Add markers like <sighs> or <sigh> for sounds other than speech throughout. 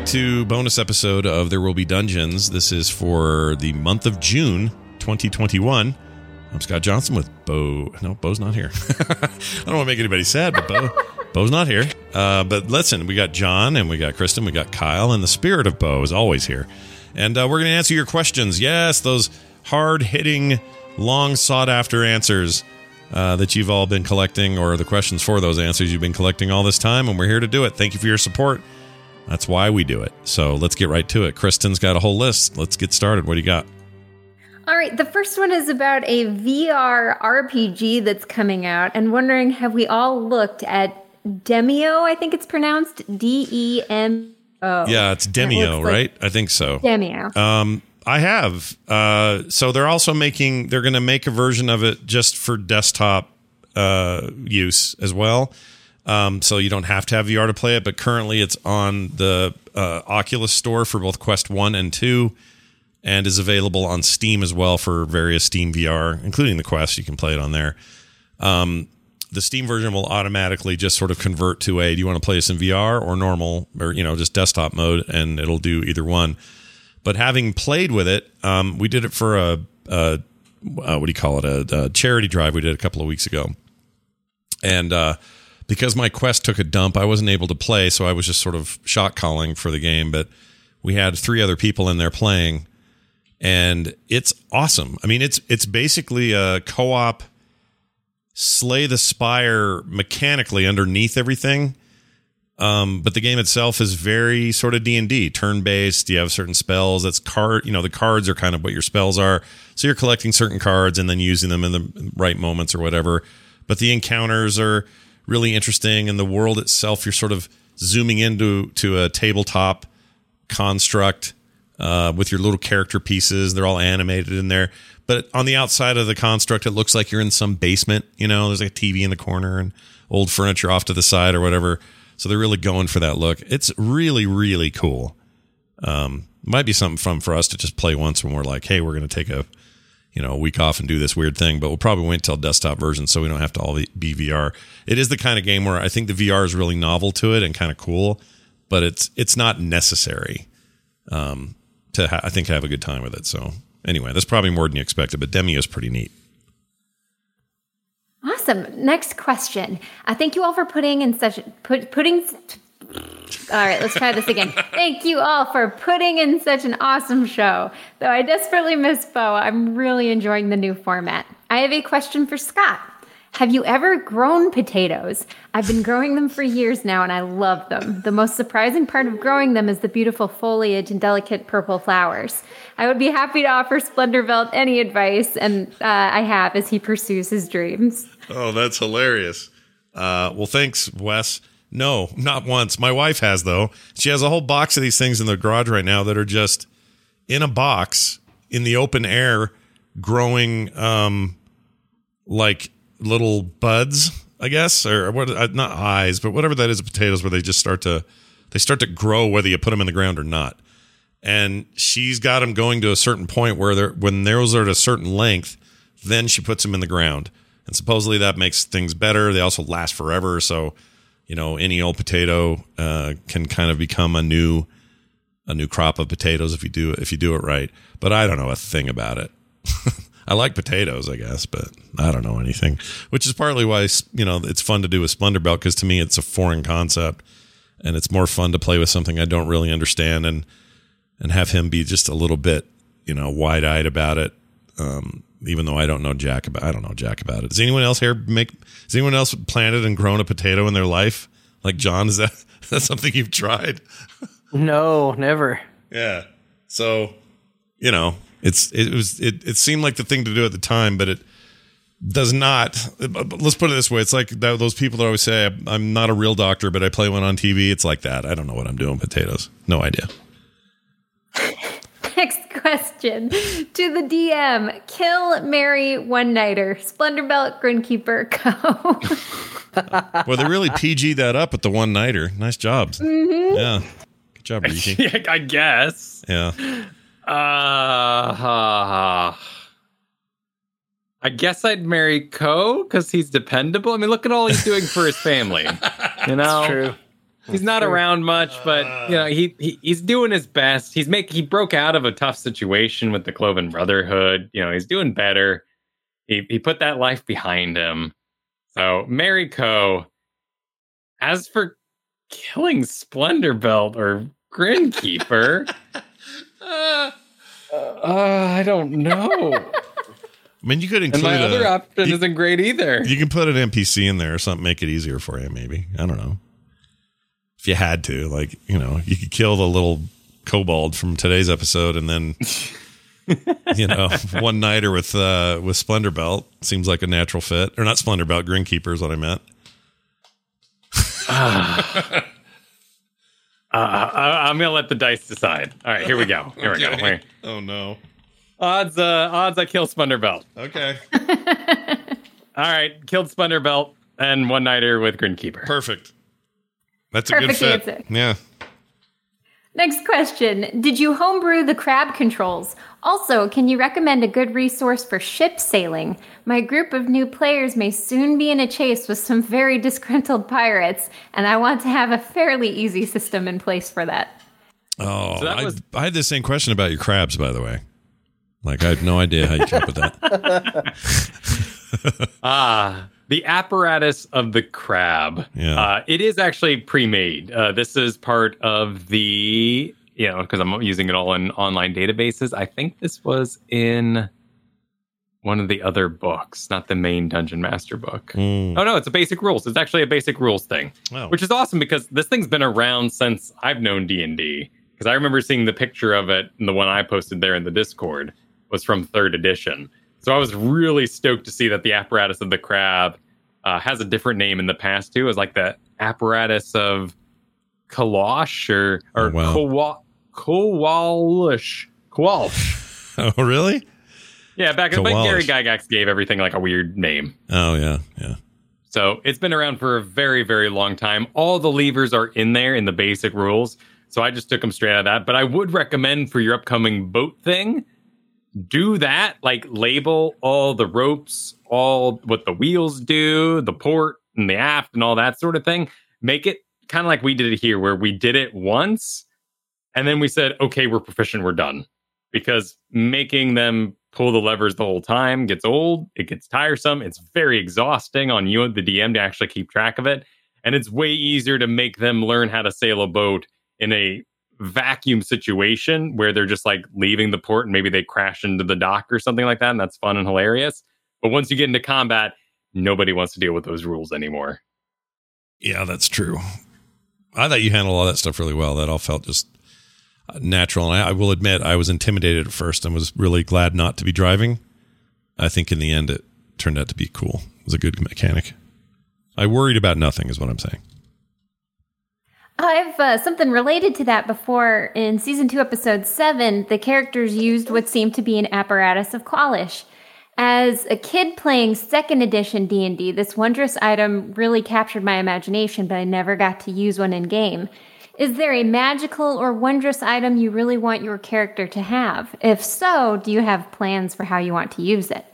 back to bonus episode of There Will Be Dungeons. This is for the month of June 2021. I'm Scott Johnson with Bo. No, Bo's not here. <laughs> I don't want to make anybody sad, but Bo, <laughs> Bo's not here. Uh, but listen, we got John and we got Kristen, we got Kyle, and the spirit of Bo is always here. And uh, we're going to answer your questions. Yes, those hard hitting, long sought after answers uh, that you've all been collecting, or the questions for those answers you've been collecting all this time. And we're here to do it. Thank you for your support. That's why we do it. So let's get right to it. Kristen's got a whole list. Let's get started. What do you got? All right, the first one is about a VR RPG that's coming out, and wondering have we all looked at Demeo? I think it's pronounced D E M O. Yeah, it's Demeo, like right? I think so. Demeo. Um, I have. Uh, so they're also making. They're going to make a version of it just for desktop uh, use as well. Um, so you don't have to have VR to play it. But currently, it's on the uh, Oculus Store for both Quest One and Two and is available on Steam as well for various Steam VR, including the Quest. You can play it on there. Um, the Steam version will automatically just sort of convert to a do you want to play this in VR or normal or you know just desktop mode, and it'll do either one. But having played with it, um, we did it for a, a uh, what do you call it a, a, charity drive we did a couple of weeks ago, and uh, because my Quest took a dump, I wasn't able to play, so I was just sort of shot calling for the game. But we had three other people in there playing and it's awesome. I mean, it's it's basically a co-op slay the spire mechanically underneath everything. Um, but the game itself is very sort of D and D, turn based. You have certain spells. That's card. You know, the cards are kind of what your spells are. So you're collecting certain cards and then using them in the right moments or whatever. But the encounters are really interesting, and the world itself, you're sort of zooming into to a tabletop construct uh, with your little character pieces. They're all animated in there. But on the outside of the construct, it looks like you're in some basement. You know, there's like a TV in the corner and old furniture off to the side or whatever. So they're really going for that look. It's really, really cool. Um, might be something fun for us to just play once when we're like, hey, we're going to take a you know a week off and do this weird thing. But we'll probably wait till desktop version so we don't have to all be VR. It is the kind of game where I think the VR is really novel to it and kind of cool, but it's it's not necessary. Um, to ha- I think have a good time with it. So anyway, that's probably more than you expected, but Demeo is pretty neat. Awesome. Next question. I thank you all for putting in such put putting. All right, let's try this again. Thank you all for putting in such an awesome show. Though I desperately miss Bo, I'm really enjoying the new format. I have a question for Scott. Have you ever grown potatoes? I've been growing them for years now and I love them. The most surprising part of growing them is the beautiful foliage and delicate purple flowers. I would be happy to offer Splendorvelt any advice, and uh, I have as he pursues his dreams. Oh, that's hilarious. Uh, well, thanks, Wes. No, not once. My wife has, though. She has a whole box of these things in the garage right now that are just in a box in the open air growing um, like little buds, I guess, or what? Uh, not eyes, but whatever that is potatoes, where they just start to they start to grow whether you put them in the ground or not. And she's got them going to a certain point where they're when those are at a certain length, then she puts them in the ground, and supposedly that makes things better. They also last forever, so you know any old potato uh, can kind of become a new a new crop of potatoes if you do if you do it right. But I don't know a thing about it. <laughs> I like potatoes, I guess, but I don't know anything. Which is partly why you know it's fun to do with Splendorvelt because to me it's a foreign concept, and it's more fun to play with something I don't really understand and and have him be just a little bit you know wide eyed about it. Um, even though I don't know jack about I don't know jack about it. Does anyone else here make? Has anyone else planted and grown a potato in their life? Like John, is that <laughs> is that something you've tried? <laughs> no, never. Yeah. So, you know, it's it was it, it seemed like the thing to do at the time, but it does not. Let's put it this way: it's like that, those people that always say, "I'm not a real doctor, but I play one on TV." It's like that. I don't know what I'm doing. Potatoes, no idea. Next question to the DM: Kill, marry one nighter, Splendorvelt, Grinkeeper, Co. <laughs> well, they really PG that up at the one nighter. Nice job. Mm-hmm. Yeah, good job, <laughs> Ricky. I guess. Yeah. Uh, I guess I'd marry Co because he's dependable. I mean, look at all he's doing for his family. <laughs> You know, true. He's not around much, but you know he, he he's doing his best. He's make he broke out of a tough situation with the Cloven Brotherhood. You know he's doing better. He he put that life behind him. So marry Co. As for killing Splendor Belt or Grinkeeper, <laughs> uh, I don't know. I mean, you could And include my other option you, isn't great either. you can put an NPC in there or something, make it easier for you. Maybe I don't know if you had to. Like you know, you could kill the little kobold from today's episode, and then <laughs> you know, one nighter with uh with Splendor Belt seems like a natural fit, or not Splendor Belt, Grinkeeper is what I meant. <sighs> Uh, I, I'm gonna let the dice decide. All right, here we go. Here we go. Wait. Oh no. Odds, uh, odds I kill Splendor Belt. Okay. <laughs> All right, killed Splendor Belt and one nighter with Grinkeeper. Perfect. That's a Perfect good fit. answer. Yeah. Next question. Did you homebrew the crab controls? Also, can you recommend a good resource for ship sailing? My group of new players may soon be in a chase with some very disgruntled pirates, and I want to have a fairly easy system in place for that. Oh, So that I, was- I had the same question about your crabs, by the way. Like, I have no idea how you came up with that. <laughs> Ah, the apparatus of the crab. Yeah. Uh, it is actually pre-made. Uh, this is part of the, you know, because I'm using it all in online databases. I think this was in one of the other books, not the main Dungeon Master book. Mm. Oh no, it's a basic rules. It's actually a basic rules thing. Oh. which is awesome because this thing's been around since I've known D and D. Because I remember seeing the picture of it, and the one I posted there in the Discord was from third edition. So I was really stoked to see that the apparatus of the crab uh, has a different name in the past too. It was like the apparatus of Kalosh or or Oh, wow. Kowa- Kwalish. <laughs> Oh, really? Yeah, back in but Kwalish. Gary Gygax gave everything like a weird name. Oh, yeah. Yeah. So it's been around for a very, very long time. All the levers are in there in the basic rules. So I just took them straight out of that. But I would recommend for your upcoming boat thing, do that. Like label all the ropes, all what the wheels do, the port and the aft and all that sort of thing. Make it kind of like we did it here, where we did it once and then we said, okay, we're proficient, we're done. Because making them pull the levers the whole time gets old, it gets tiresome, it's very exhausting on you, and the DM, to actually keep track of it. And it's way easier to make them learn how to sail a boat in a vacuum situation where they're just like leaving the port and maybe they crash into the dock or something like that. And that's fun and hilarious. But once you get into combat, nobody wants to deal with those rules anymore. Yeah, that's true. I thought you handled all that stuff really well. That all felt just uh, natural. And I, I will admit, I was intimidated at first and was really glad not to be driving. I think in the end, it turned out to be cool. It was a good mechanic. I worried about nothing, is what I'm saying. I've uh, something related to that before. In season two, episode seven, the characters used what seemed to be an apparatus of Kwalish. As a kid playing second edition D&D, this wondrous item really captured my imagination, but I never got to use one in game. Is there a magical or wondrous item you really want your character to have? If so, do you have plans for how you want to use it?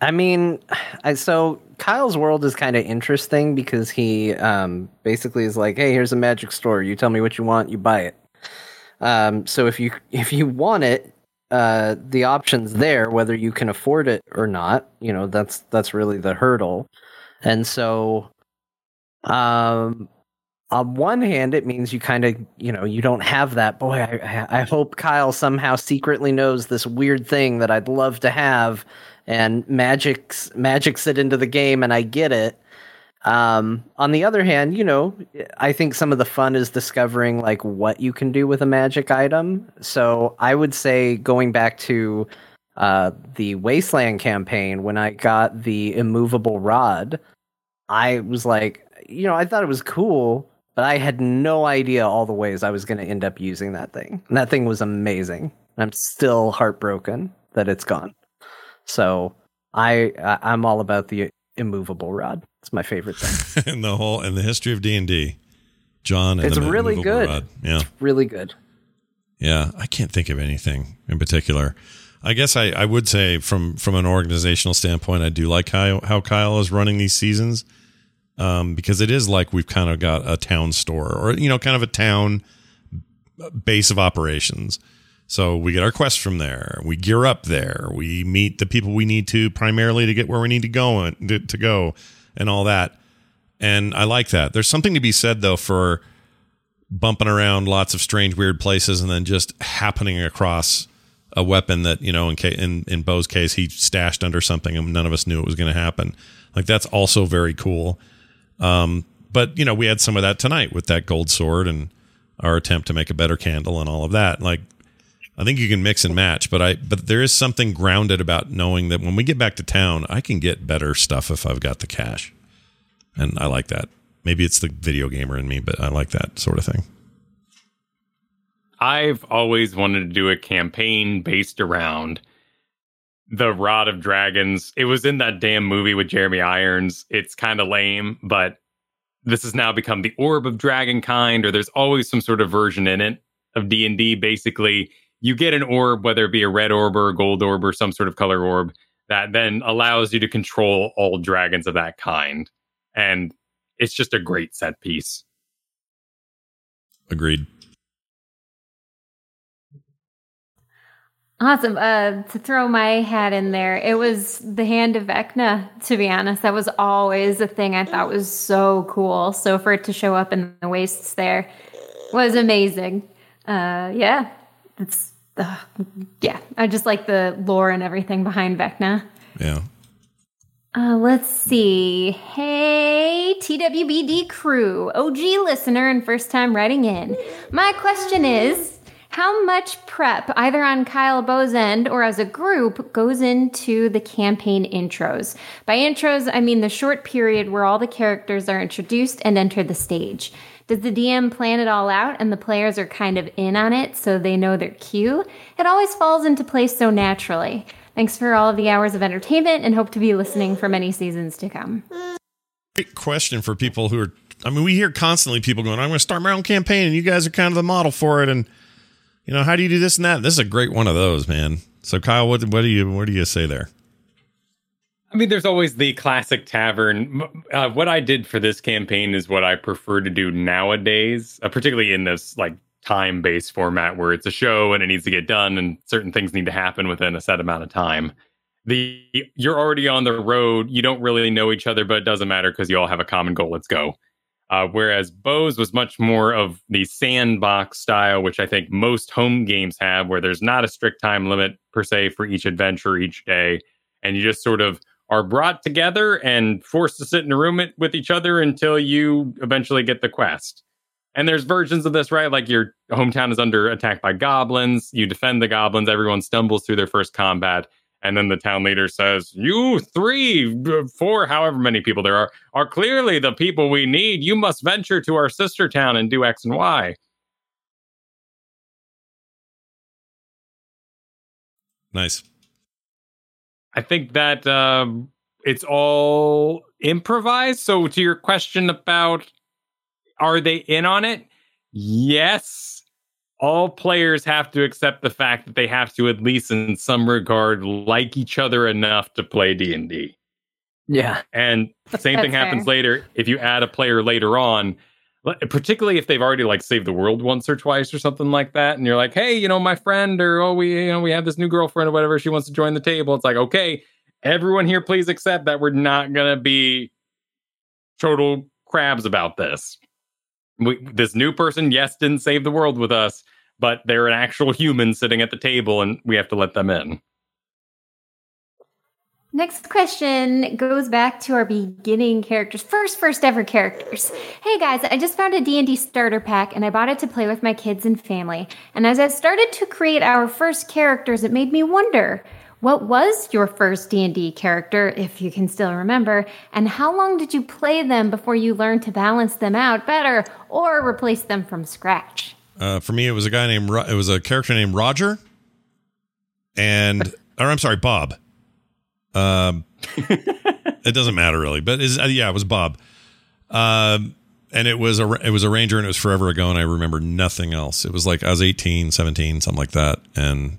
I mean, I, so Kyle's world is kind of interesting because he um, basically is like, "Hey, here's a magic store. You tell me what you want, you buy it." Um, so if you if you want it, uh, the options there, whether you can afford it or not. You know, that's that's really the hurdle. And so, um, on one hand, it means you kind of you know you don't have that. Boy, I I- I hope Kyle somehow secretly knows this weird thing that I'd love to have and magics magics it into the game and I get it. Um, on the other hand, you know, I think some of the fun is discovering like what you can do with a magic item. So I would say going back to uh, the Wasteland campaign when I got the immovable rod, I was like, you know, I thought it was cool, but I had no idea all the ways I was going to end up using that thing. And that thing was amazing. I'm still heartbroken that it's gone. So I I- I'm all about the immovable rod. It's my favorite thing. <laughs> in the whole in the history of D and D, John. And It's the really good. Rod. Yeah, really good. yeah. I can't think of anything in particular. I guess I, I would say from from an organizational standpoint, I do like how how Kyle is running these seasons, um, because it is like we've kind of got a town store or you know kind of a town base of operations. So we get our quest from there. We gear up there. We meet the people we need to primarily to get where we need to go and to, go and all that. And I like that. There's something to be said though for bumping around lots of strange, weird places and then just happening across a weapon that you know in in in Bo's case he stashed under something and none of us knew it was going to happen. Like that's also very cool. Um, but you know we had some of that tonight with that gold sword and our attempt to make a better candle and all of that. Like I think you can mix and match, but I but there is something grounded about knowing that when we get back to town, I can get better stuff if I've got the cash. And I like that. Maybe it's the video gamer in me, but I like that sort of thing. I've always wanted to do a campaign based around the Rod of Dragons. It was in that damn movie with Jeremy Irons. It's kind of lame, but this has now become the Orb of Dragonkind, or there's always some sort of version in it of D and D. Basically, you get an orb, whether it be a red orb or a gold orb or some sort of color orb, that then allows you to control all dragons of that kind. And it's just a great set piece. Agreed. Awesome. Uh, to throw my hat in there, it was the hand of Vecna, to be honest. That was always a thing I thought was so cool. So for it to show up in the wastes there was amazing. Uh, yeah, it's, uh, yeah, I just like the lore and everything behind Vecna. Yeah. Uh, let's see. Hey, TWBD crew, OG listener and first time writing in. My question is how much prep, either on Kyle Bo's end or as a group, goes into the campaign intros? By intros, I mean the short period where all the characters are introduced and enter the stage. Does the DM plan it all out and the players are kind of in on it so they know their cue? It always falls into place so naturally. Thanks for all of the hours of entertainment and hope to be listening for many seasons to come. Great question for people who are. I mean, we hear constantly people going, "I'm going to start my own campaign," and you guys are kind of the model for it. And you know, how do you do this and that? This is a great one of those, man. So, Kyle, what what do you what do you say there? I mean, there's always the classic tavern. Uh, what I did for this campaign is what I prefer to do nowadays, uh, particularly in this like time based format where it's a show and it needs to get done and certain things need to happen within a set amount of time. The you're already on the road, you don't really know each other, but it doesn't matter because you all have a common goal. Let's go. Uh, whereas Bo's was much more of the sandbox style, which I think most home games have, where there's not a strict time limit per se for each adventure each day, and you just sort of are brought together and forced to sit in a room with each other until you eventually get the quest. And there's versions of this, right? Like your hometown is under attack by goblins. You defend the goblins. Everyone stumbles through their first combat. And then the town leader says, You three, four, however many people there are, are clearly the people we need. You must venture to our sister town and do X and Y. Nice. I think that um, it's all improvised. So, to your question about are they in on it? Yes. All players have to accept the fact that they have to at least in some regard like each other enough to play D&D. Yeah. And same <laughs> thing happens fair. later if you add a player later on, particularly if they've already like saved the world once or twice or something like that and you're like, "Hey, you know, my friend or oh, we you know, we have this new girlfriend or whatever, she wants to join the table." It's like, "Okay, everyone here please accept that we're not to be total crabs about this." we, this new person, yes, didn't save the world with us, but they're an actual human sitting at the table, and we have to let them in. Next question goes back to our beginning characters. First, first ever characters. Hey guys, I just found a D&D starter pack and I bought it to play with my kids and family. And as I started to create our first characters, it made me wonder, what was your first D&D character, if you can still remember, and how long did you play them before you learned to balance them out better or replace them from scratch? Uh, for me, it was a guy named Ro- it was a character named Roger, and or I'm sorry, Bob. Um, it doesn't matter really, but is uh, yeah, it was Bob. Um, and it was a it was a ranger, and it was forever ago, and I remember nothing else. It was like I was 18, 17, something like that, and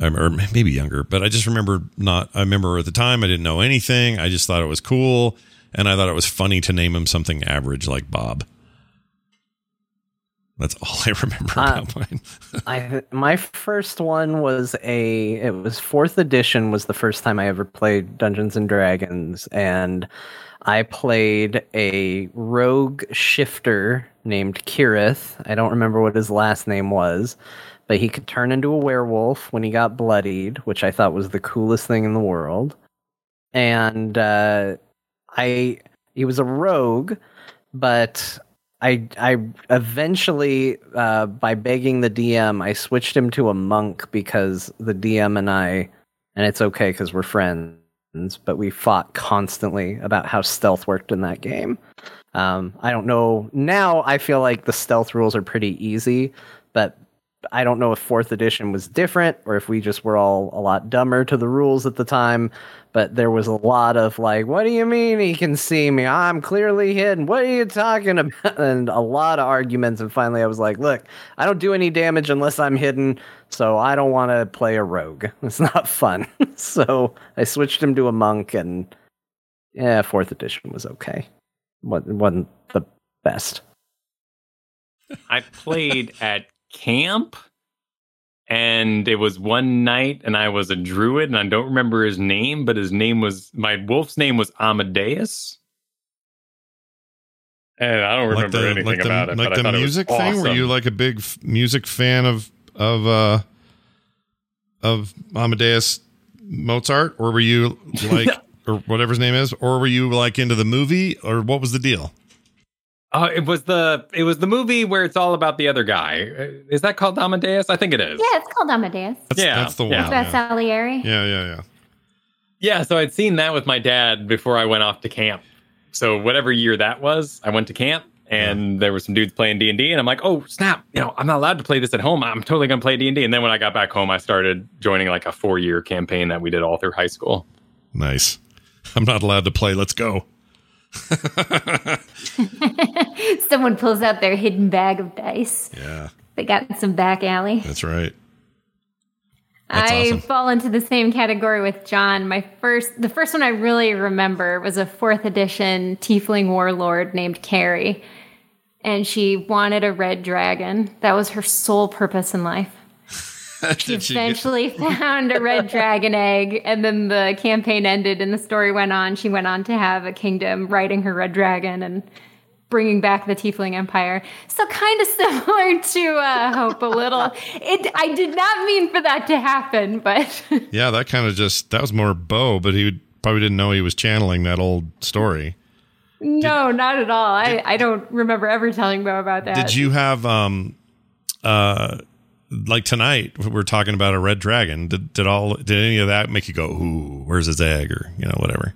or maybe younger, but I just remember not. I remember at the time I didn't know anything. I just thought it was cool, and I thought it was funny to name him something average like Bob. That's all I <laughs> remember Uh, mine. <laughs> I my first one was a it was fourth edition was the first time I ever played Dungeons and Dragons and I played a rogue shifter named Kirith. I don't remember what his last name was, but he could turn into a werewolf when he got bloodied, which I thought was the coolest thing in the world. And uh, I he was a rogue, but I I eventually uh, by begging the DM I switched him to a monk because the DM and I and it's okay because we're friends but we fought constantly about how stealth worked in that game. Um, I don't know now. I feel like the stealth rules are pretty easy, but I don't know if fourth edition was different or if we just were all a lot dumber to the rules at the time. But there was a lot of like, "What do you mean he can see me? I'm clearly hidden. What are you talking <laughs> about?" And a lot of arguments. And finally, I was like, "Look, I don't do any damage unless I'm hidden, so I don't want to play a rogue. <laughs> It's not fun." <laughs> so I switched him to a monk, and yeah, fourth edition was okay. Wa- wasn't the best. I played at camp and it was one night and I was a druid and I don't remember his name, but his name was my wolf's name was Amadeus. And I don't remember anything like the, about it. like the music thing. Were you like a big f- music fan of of uh of Amadeus Mozart, or were you like <laughs> or whatever his name is, or were you like into the movie, or what was the deal? Uh, it was the it was the movie where it's all about the other guy. Uh, Is that called Amadeus? I think it is. Yeah, it's called Amadeus. That's, Yeah, that's the one. yeah. It's about Yeah. Salieri. yeah, yeah, yeah. Yeah, so I'd seen that with my dad before I went off to camp. So whatever year that was, I went to camp and there were some dudes playing D&D and I'm like, "Oh, snap. You know, I'm not allowed to play this at home. I'm totally going to play D&D." And then when I got back home, I started joining like a 4-year campaign that we did all through high school. Nice. I'm not allowed to play. Let's go. <laughs> Someone pulls out their hidden bag of dice. Yeah, They got in some back alley. that's right. That's I awesome. fall into the same category with John. My first, the first one I really remember was a fourth edition tiefling warlord named Carrie, and she wanted a red dragon. That was her sole purpose in life. <laughs> She Did eventually <laughs> found a red dragon egg, and then the campaign ended, and the story went on. She went on to have a kingdom, riding her red dragon and bringing back the tiefling empire. So kind of <laughs> similar to uh, Hope a little. It I did not mean for that to happen, but yeah, that kind of just that was more Bo, but he would, probably didn't know he was channeling that old story. no, not at all. I, I don't remember ever telling Bo about that. Did you have um uh like tonight we're talking about a red dragon? Did did all did any of that make you go, "Ooh, where's his egg?" or you know whatever?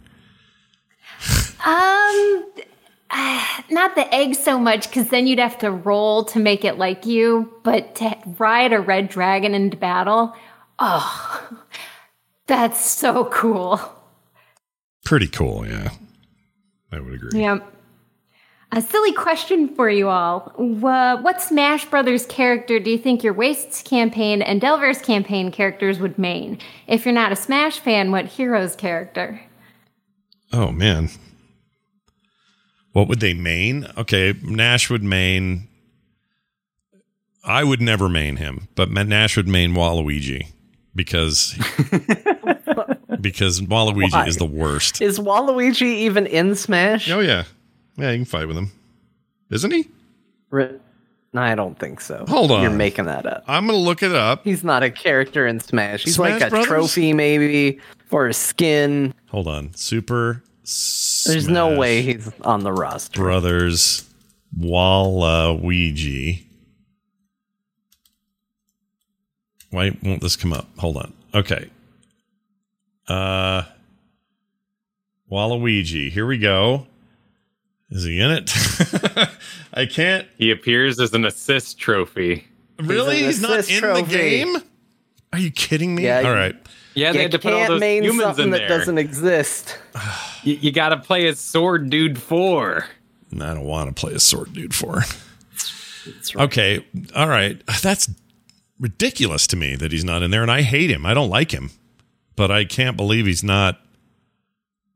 Um, <sighs> not the egg so much because then you'd have to roll to make it like you. But to ride a red dragon into battle, oh, <laughs> that's so cool. Pretty cool, yeah. I would agree. Yep. A silly question for you all. What Smash Brothers character do you think your Wastes campaign and Delver's campaign characters would main? If you're not a Smash fan, what hero's character? Oh man. What would they main? Okay, Nash would main. I would never main him, but Nash would main Waluigi because <laughs> because Waluigi Why? is the worst. Is Waluigi even in Smash? Oh yeah, yeah, you can fight with him, isn't he? No, I don't think so. Hold on. You're making that up. I'm gonna look it up. He's not a character in Smash. He's Smash like a Brothers? trophy, maybe, for his skin. Hold on, Super. There's no way he's on the roster. Brothers Waluigi. Why won't this come up? Hold on. Okay. Uh Waluigi. Here we go. Is he in it? <laughs> I can't He appears as an assist trophy. really. an He's, not in trophy. the game. Are you kidding me? Yeah, all right. Yeah, they you had to put all can't those main humans something in that doesn't exist. <sighs> You, you got to play as Sword Dude 4. I don't want to play a sword dude for. Okay. All right. That's ridiculous to me that he's not in there, and I hate him. I don't like him, but I can't believe he's not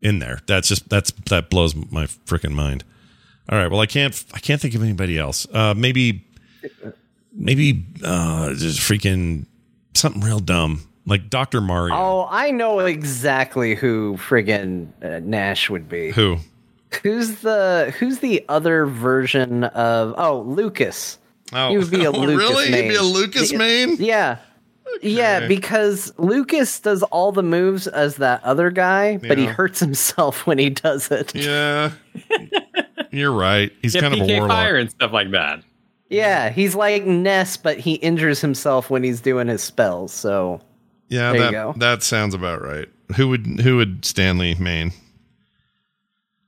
in there. That's just that's that blows my freaking mind. All right, well I can't I can't think of anybody else. Uh, maybe maybe uh, just freaking something real dumb like Doctor Mario. Oh, I know exactly who friggin' uh, Nash would be. Who? Who's the Who's the other version of? Oh, Lucas. Oh, He would be a <laughs> Lucas really? He'd be a. Lucas main. Yeah. Yeah, because Lucas does all the moves as that other guy, but he Yeah. hurts himself when he does it. Yeah, you're right. He's Yeah, kind of a PK warlock. Fire and stuff like that. Yeah, he's like Ness, but he injures himself when he's doing his spells. So Yeah, There you that go. that sounds about right. Who would who would Stanley main?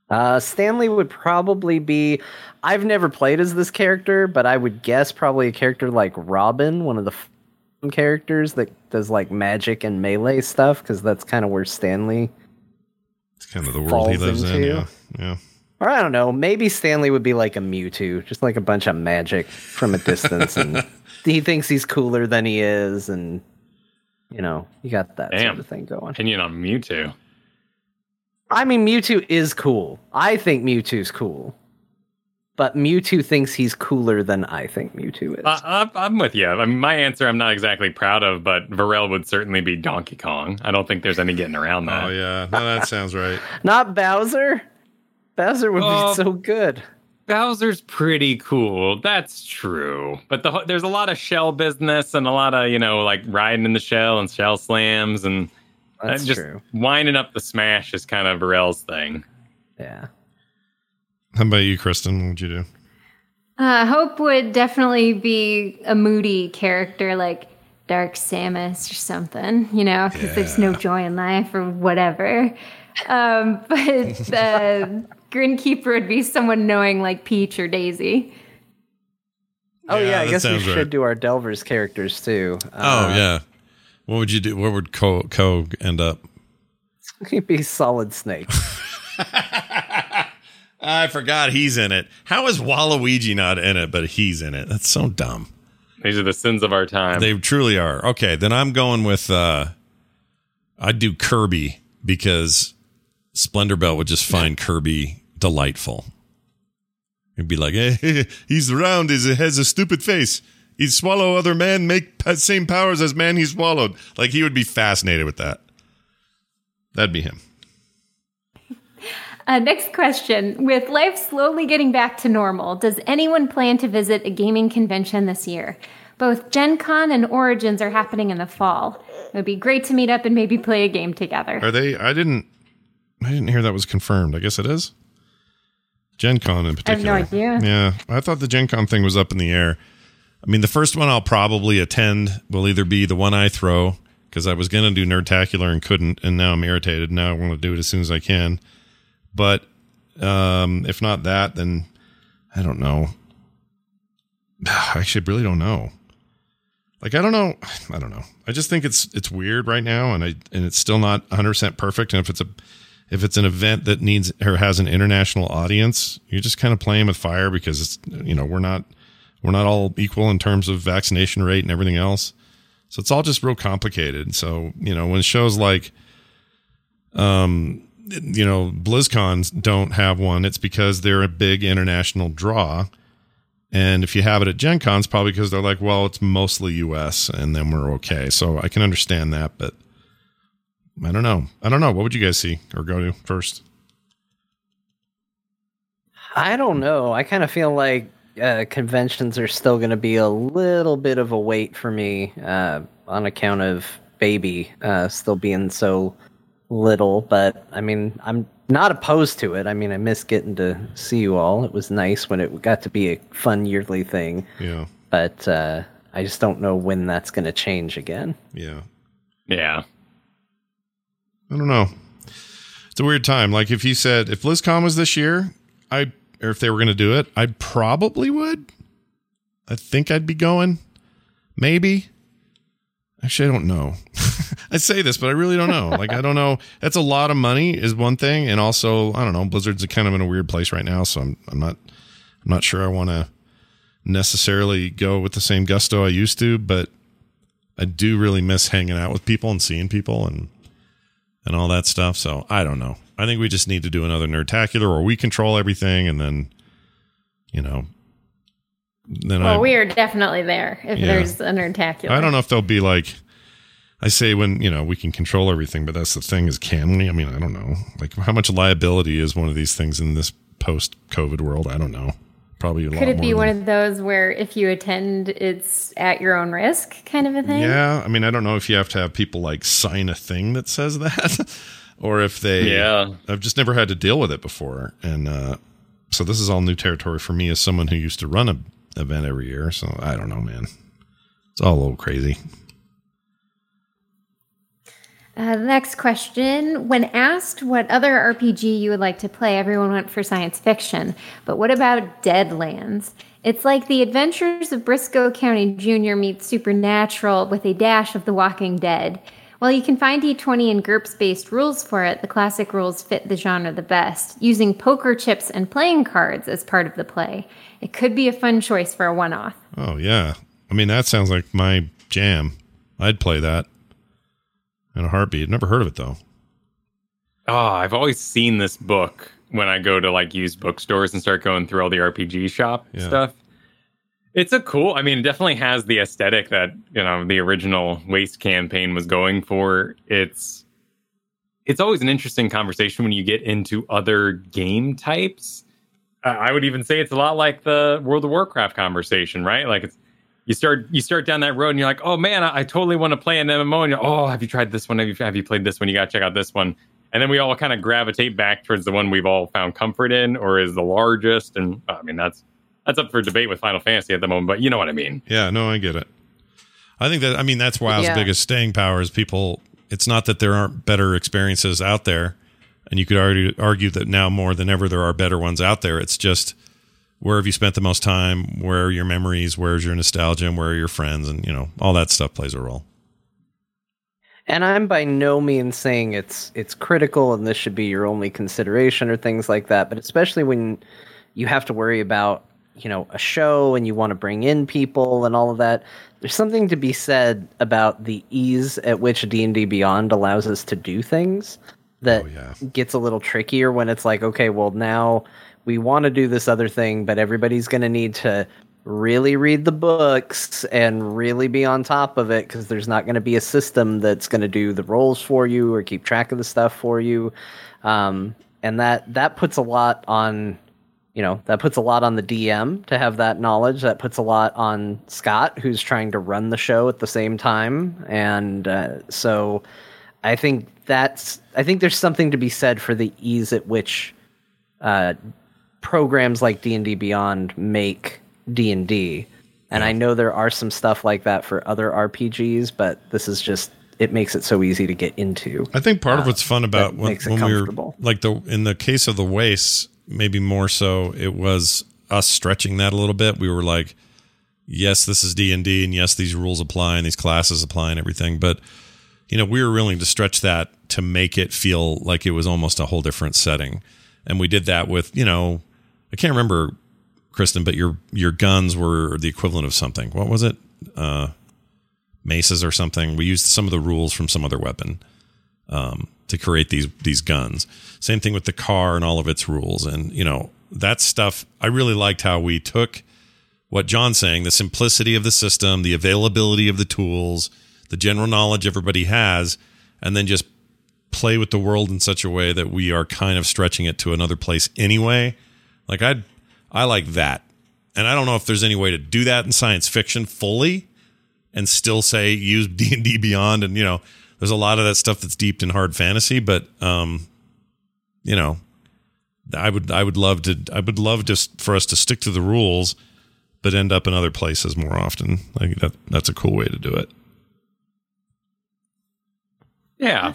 uh, Stanley would probably be. I've never played as this character, but I would guess probably a character like Robin, one of the f- characters that does like magic and melee stuff, because that's kind of where Stanley. It's kind of the world he Falls lives in. Yeah, yeah. Or I don't know, maybe Stanley would be like a Mewtwo, just like a bunch of magic from a distance, and <laughs> he thinks he's cooler than he is, and you know, you got that Damn. sort of thing going. Opinion on Mewtwo. I mean, Mewtwo is cool. I think Mewtwo's cool, but Mewtwo thinks he's cooler than I think Mewtwo is. I, I'm- I'm with you. I mean, my answer I'm not exactly proud of, but Varel would certainly be Donkey Kong. I don't think there's any getting around that. Oh yeah, no, that <laughs> sounds right. Not Bowser. Bowser would be so good. Bowser's pretty cool. That's true. But the, there's a lot of shell business and a lot of, you know, like riding in the shell and shell slams and uh, That's just true. winding up the smash is kind of Varel's thing. Yeah. How about you, Kristen? What would you do? Uh, Hope would definitely be a moody character like Dark Samus or something, you know, because there's no joy in life or whatever. Um, <laughs> but the Grinkeeper would be someone knowing like Peach or Daisy. Oh Yeah, yeah, I guess we should right. do our Delvers characters too. Oh Uh, yeah. What would you do? Where would Co Co end up? <laughs> he'd be Solid Snake. <laughs> I forgot he's in it. How is Waluigi not in it, but he's in it? That's so dumb. These are the sins of our time. They truly are. Okay, then I'm going with uh I'd do Kirby because Splendor Belt would just find Kirby delightful. He'd be like, <laughs> hey, he's round, he has a stupid face. He'd swallow other man, make same powers as man he swallowed. Like he would be fascinated with that. That'd be him. Uh, next question. With life slowly getting back to normal, does anyone plan to visit a gaming convention this year? Both Gen Con and Origins are happening in the fall. It would be great to meet up and maybe play a game together. Are they? I didn't. I didn't hear that was confirmed. I guess it is. Gen Con in particular. I have no idea. Yeah, I thought the Gen Con thing was up in the air. I mean, the first one I'll probably attend will either be the one I throw because I was going to do Nerdtacular and couldn't, and now I'm irritated. Now I want to do it as soon as I can. But um, if not that, then I don't know. <sighs> I actually, really don't know. Like I don't know. <sighs> I don't know. I just think it's it's weird right now, and I and it's still not 100 percent perfect. And if it's a if it's an event that needs or has an international audience, you're just kind of playing with fire because it's you know we're not we're not all equal in terms of vaccination rate and everything else. So it's all just real complicated. So you know when shows like um you know BlizzCons don't have one, it's because they're a big international draw. And if you have it at Gen probably because they're like, well, it's mostly US and then we're okay. So I can understand that, but I don't know. I don't know. What would you guys see or go to first? I don't know. I kind of feel like uh, conventions are still going to be a little bit of a wait for me uh, on account of baby uh, still being so little. But I mean, I'm not opposed to it. I mean, I miss getting to see you all. It was nice when it got to be a fun yearly thing. Yeah. But uh, I just don't know when that's going to change again. Yeah. yeah. I don't know. It's a weird time. Like if you said if BlizzCon was this year, I or if they were going to do it, I probably would. I think I'd be going. Maybe. Actually, I don't know. <laughs> I say this, but I really don't know. Like I don't know. That's a lot of money is one thing, and also I don't know. Blizzard's kind of in a weird place right now, so I'm I'm not I'm not sure I want to necessarily go with the same gusto I used to, but I do really miss hanging out with people and seeing people and and all that stuff. So I don't know. I think we just need to do another Nerdtacular or we control everything and then you know then Well, I we are definitely there if Yeah. there's a nerdtacular. I don't know if they'll be like I say when, you know, we can control everything, but that's the thing is can we? I mean, I don't know. Like how much liability is one of these things in this post COVID world? I don't know. Probably a lot Could it more be one of those where if you attend, it's at your own risk kind of a thing? Yeah, I mean, I don't know if you have to have people like sign a thing that says that, <laughs> or if they. Yeah. I've just never had to deal with it before, and uh, so this is all new territory for me as someone who used to run a event every year. So I don't know, man. It's all a little crazy. Uh, the next question. When asked what other RPG you would like to play, everyone went for science fiction. But what about Deadlands? It's like the adventures of Brisco County Jr. meets Supernatural with a dash of The Walking Dead. While you can find D20 and GURPS based rules for it, the classic rules fit the genre the best, using poker chips and playing cards as part of the play. It could be a fun choice for a one off. Oh yeah, I mean that sounds like my jam. I'd play that in a heartbeat. Never heard of it though. Oh, I've always seen this book when I go to like used bookstores and start going through all the RPG shop Yeah. stuff. It's a cool. I mean, it definitely has the aesthetic that you know the original Waste campaign was going for. It's it's always an interesting conversation when you get into other game types. I would even say it's a lot like the World of Warcraft conversation, right? Like it's you start you start down that road and you're like, oh man, I, I totally want to play an MMO, and you're, oh, have you tried this one? Have you have you played this one? You got to check out this one. And then we all kind of gravitate back towards the one we've all found comfort in, or is the largest. And I mean, that's that's up for debate with Final Fantasy at the moment, but you know what I mean. Yeah, no, I get it. I think that I mean that's WoW's Yeah. biggest staying power is people. It's not that there aren't better experiences out there, and you could argue argue that now more than ever there are better ones out there. It's just where have you spent the most time? Where are your memories? Where's your nostalgia? And where are your friends? And you know all that stuff plays a role. And I'm by no means saying it's it's critical and this should be your only consideration or things like that, but especially when you have to worry about, you know, a show and you want to bring in people and all of that, there's something to be said about the ease at which D&D Beyond allows us to do things that Oh, yeah. gets a little trickier when it's like, okay, well now we want to do this other thing, but everybody's going to need to really read the books and really be on top of it because there's not going to be a system that's going to do the roles for you or keep track of the stuff for you. Um, and that that puts a lot on you know that puts a lot on the dm to have that knowledge. That puts a lot on scott who's trying to run the show at the same time. And uh, so i think that's i think there's something to be said for the ease at which uh, programs like D&D Beyond make D&D. And I know there are some stuff like that for other RPGs, but this is just it makes it so easy to get into. I think part of what's fun about when, when we were like the in the case of the wastes, maybe more so it was us stretching that a little bit. We were like, yes, this is D and D, and yes, these rules apply and these classes apply and everything, but you know, we were willing to stretch that to make it feel like it was almost a whole different setting, and we did that with you know, I can't remember, Kristen, but your your guns were the equivalent of something. What was it? Uh, maces or something. We used some of the rules from some other weapon um, to create these these guns. Same thing with the car and all of its rules, and you know that stuff. I really liked how we took what John's saying, the simplicity of the system, the availability of the tools, the general knowledge everybody has, and then just play with the world in such a way that we are kind of stretching it to another place anyway. Like I I like that. And I don't know if there's any way to do that in science fiction fully and still say use <laughs> D&D Beyond and you know, there's a lot of that stuff that's deep in hard fantasy, but um you know, I would I would love to I would love just for us to stick to the rules but end up in other places more often. Like that that's a cool way to do it. Yeah.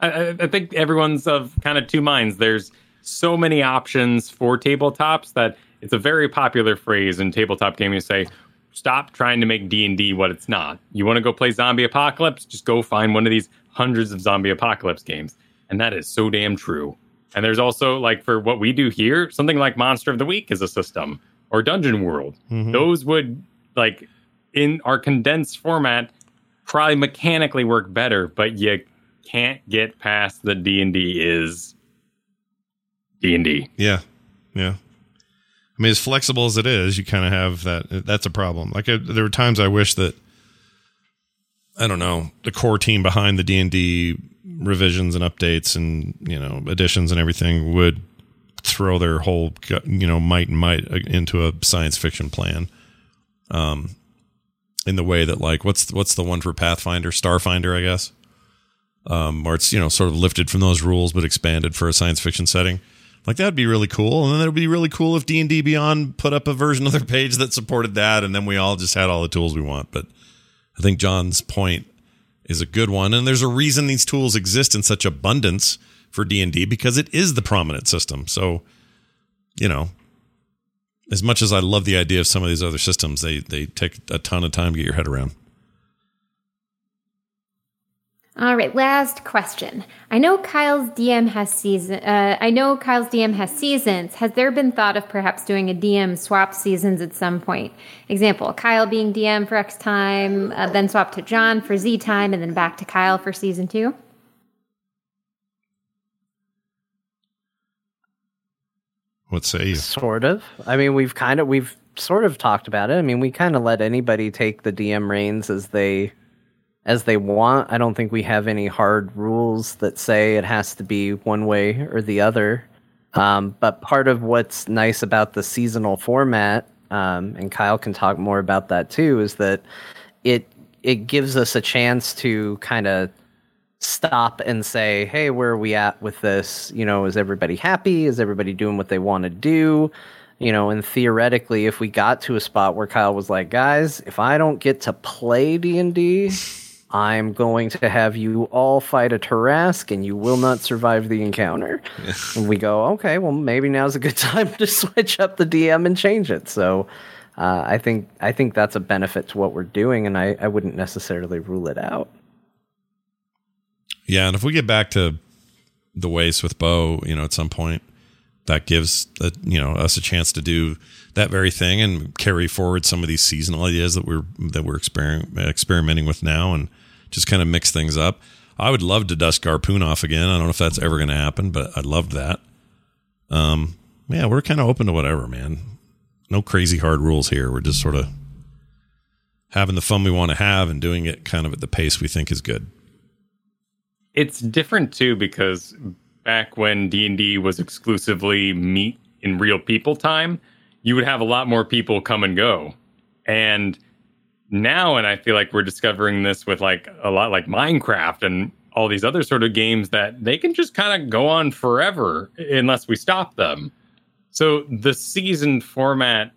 I, I- think everyone's of kind of two minds. There's so many options for tabletops that it's a very popular phrase in tabletop gaming to say, stop trying to make D&D what it's not. You want to go play Zombie Apocalypse? Just go find one of these hundreds of Zombie Apocalypse games. And that is so damn true. And there's also like for what we do here, something like Monster of the Week is a system or Dungeon World. Mm-hmm. Those would like in our condensed format probably mechanically work better, but you can't get past the D and D is D and D. Yeah, yeah. I mean, as flexible as it is, you kind of have that. That's a problem. Like I, there were times I wish that I don't know the core team behind the D and D revisions and updates and you know additions and everything would throw their whole you know might and might into a science fiction plan. Um, in the way that like what's what's the one for Pathfinder, Starfinder, I guess. Um, or it's you know sort of lifted from those rules but expanded for a science fiction setting. Like that'd be really cool, and then it'd be really cool if D and D Beyond put up a version of their page that supported that, and then we all just had all the tools we want. But I think John's point is a good one, and there's a reason these tools exist in such abundance for D and D because it is the prominent system. So, you know, as much as I love the idea of some of these other systems, they they take a ton of time to get your head around. All right, last question. I know Kyle's DM has season. Uh, I know Kyle's DM has seasons. Has there been thought of perhaps doing a DM swap seasons at some point? Example: Kyle being DM for X time, uh, then swap to John for Z time, and then back to Kyle for season two. What say you? Sort of. I mean, we've kind of we've sort of talked about it. I mean, we kind of let anybody take the DM reins as they as they want. I don't think we have any hard rules that say it has to be one way or the other. Um, but part of what's nice about the seasonal format, um, and Kyle can talk more about that too, is that it it gives us a chance to kind of stop and say, "Hey, where are we at with this? You know, is everybody happy? Is everybody doing what they want to do?" You know, and theoretically, if we got to a spot where Kyle was like, "Guys, if I don't get to play D and D, I'm going to have you all fight a Tarrasque and you will not survive the encounter. <laughs> and we go, okay, well, maybe now's a good <laughs> time to switch up the DM and change it. So uh, I think I think that's a benefit to what we're doing, and I, I wouldn't necessarily rule it out. Yeah, and if we get back to the waste with Bo, you know, at some point, that gives a, you know us a chance to do that very thing and carry forward some of these seasonal ideas that we're that we're exper- experimenting with now, and just kind of mix things up. I would love to dust Garpoon off again. I don't know if that's ever going to happen, but I'd love that. Um, yeah, we're kind of open to whatever, man. No crazy hard rules here. We're just sort of having the fun we want to have and doing it kind of at the pace we think is good. It's different too because back when D&D was exclusively meet in real people time, you would have a lot more people come and go. And now and I feel like we're discovering this with like a lot like Minecraft and all these other sort of games that they can just kind of go on forever unless we stop them. So the season format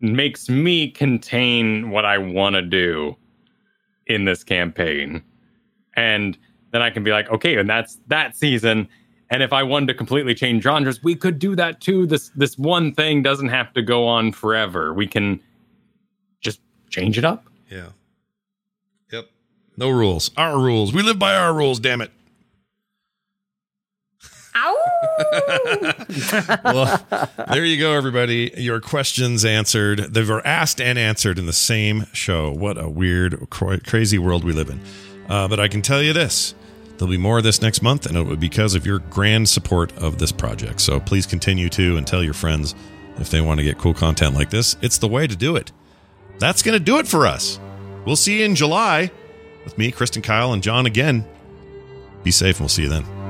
makes me contain what I want to do in this campaign. And then I can be like, okay, and that's that season. And if I wanted to completely change genres, we could do that too. This this one thing doesn't have to go on forever. We can just change it up. Yeah. Yep. No rules. Our rules. We live by our rules, damn it. Ow! <laughs> well, there you go, everybody. Your questions answered. They were asked and answered in the same show. What a weird, crazy world we live in. Uh, but I can tell you this there'll be more of this next month, and it will be because of your grand support of this project. So please continue to and tell your friends if they want to get cool content like this. It's the way to do it. That's going to do it for us. We'll see you in July with me, Kristen Kyle, and John again. Be safe, and we'll see you then.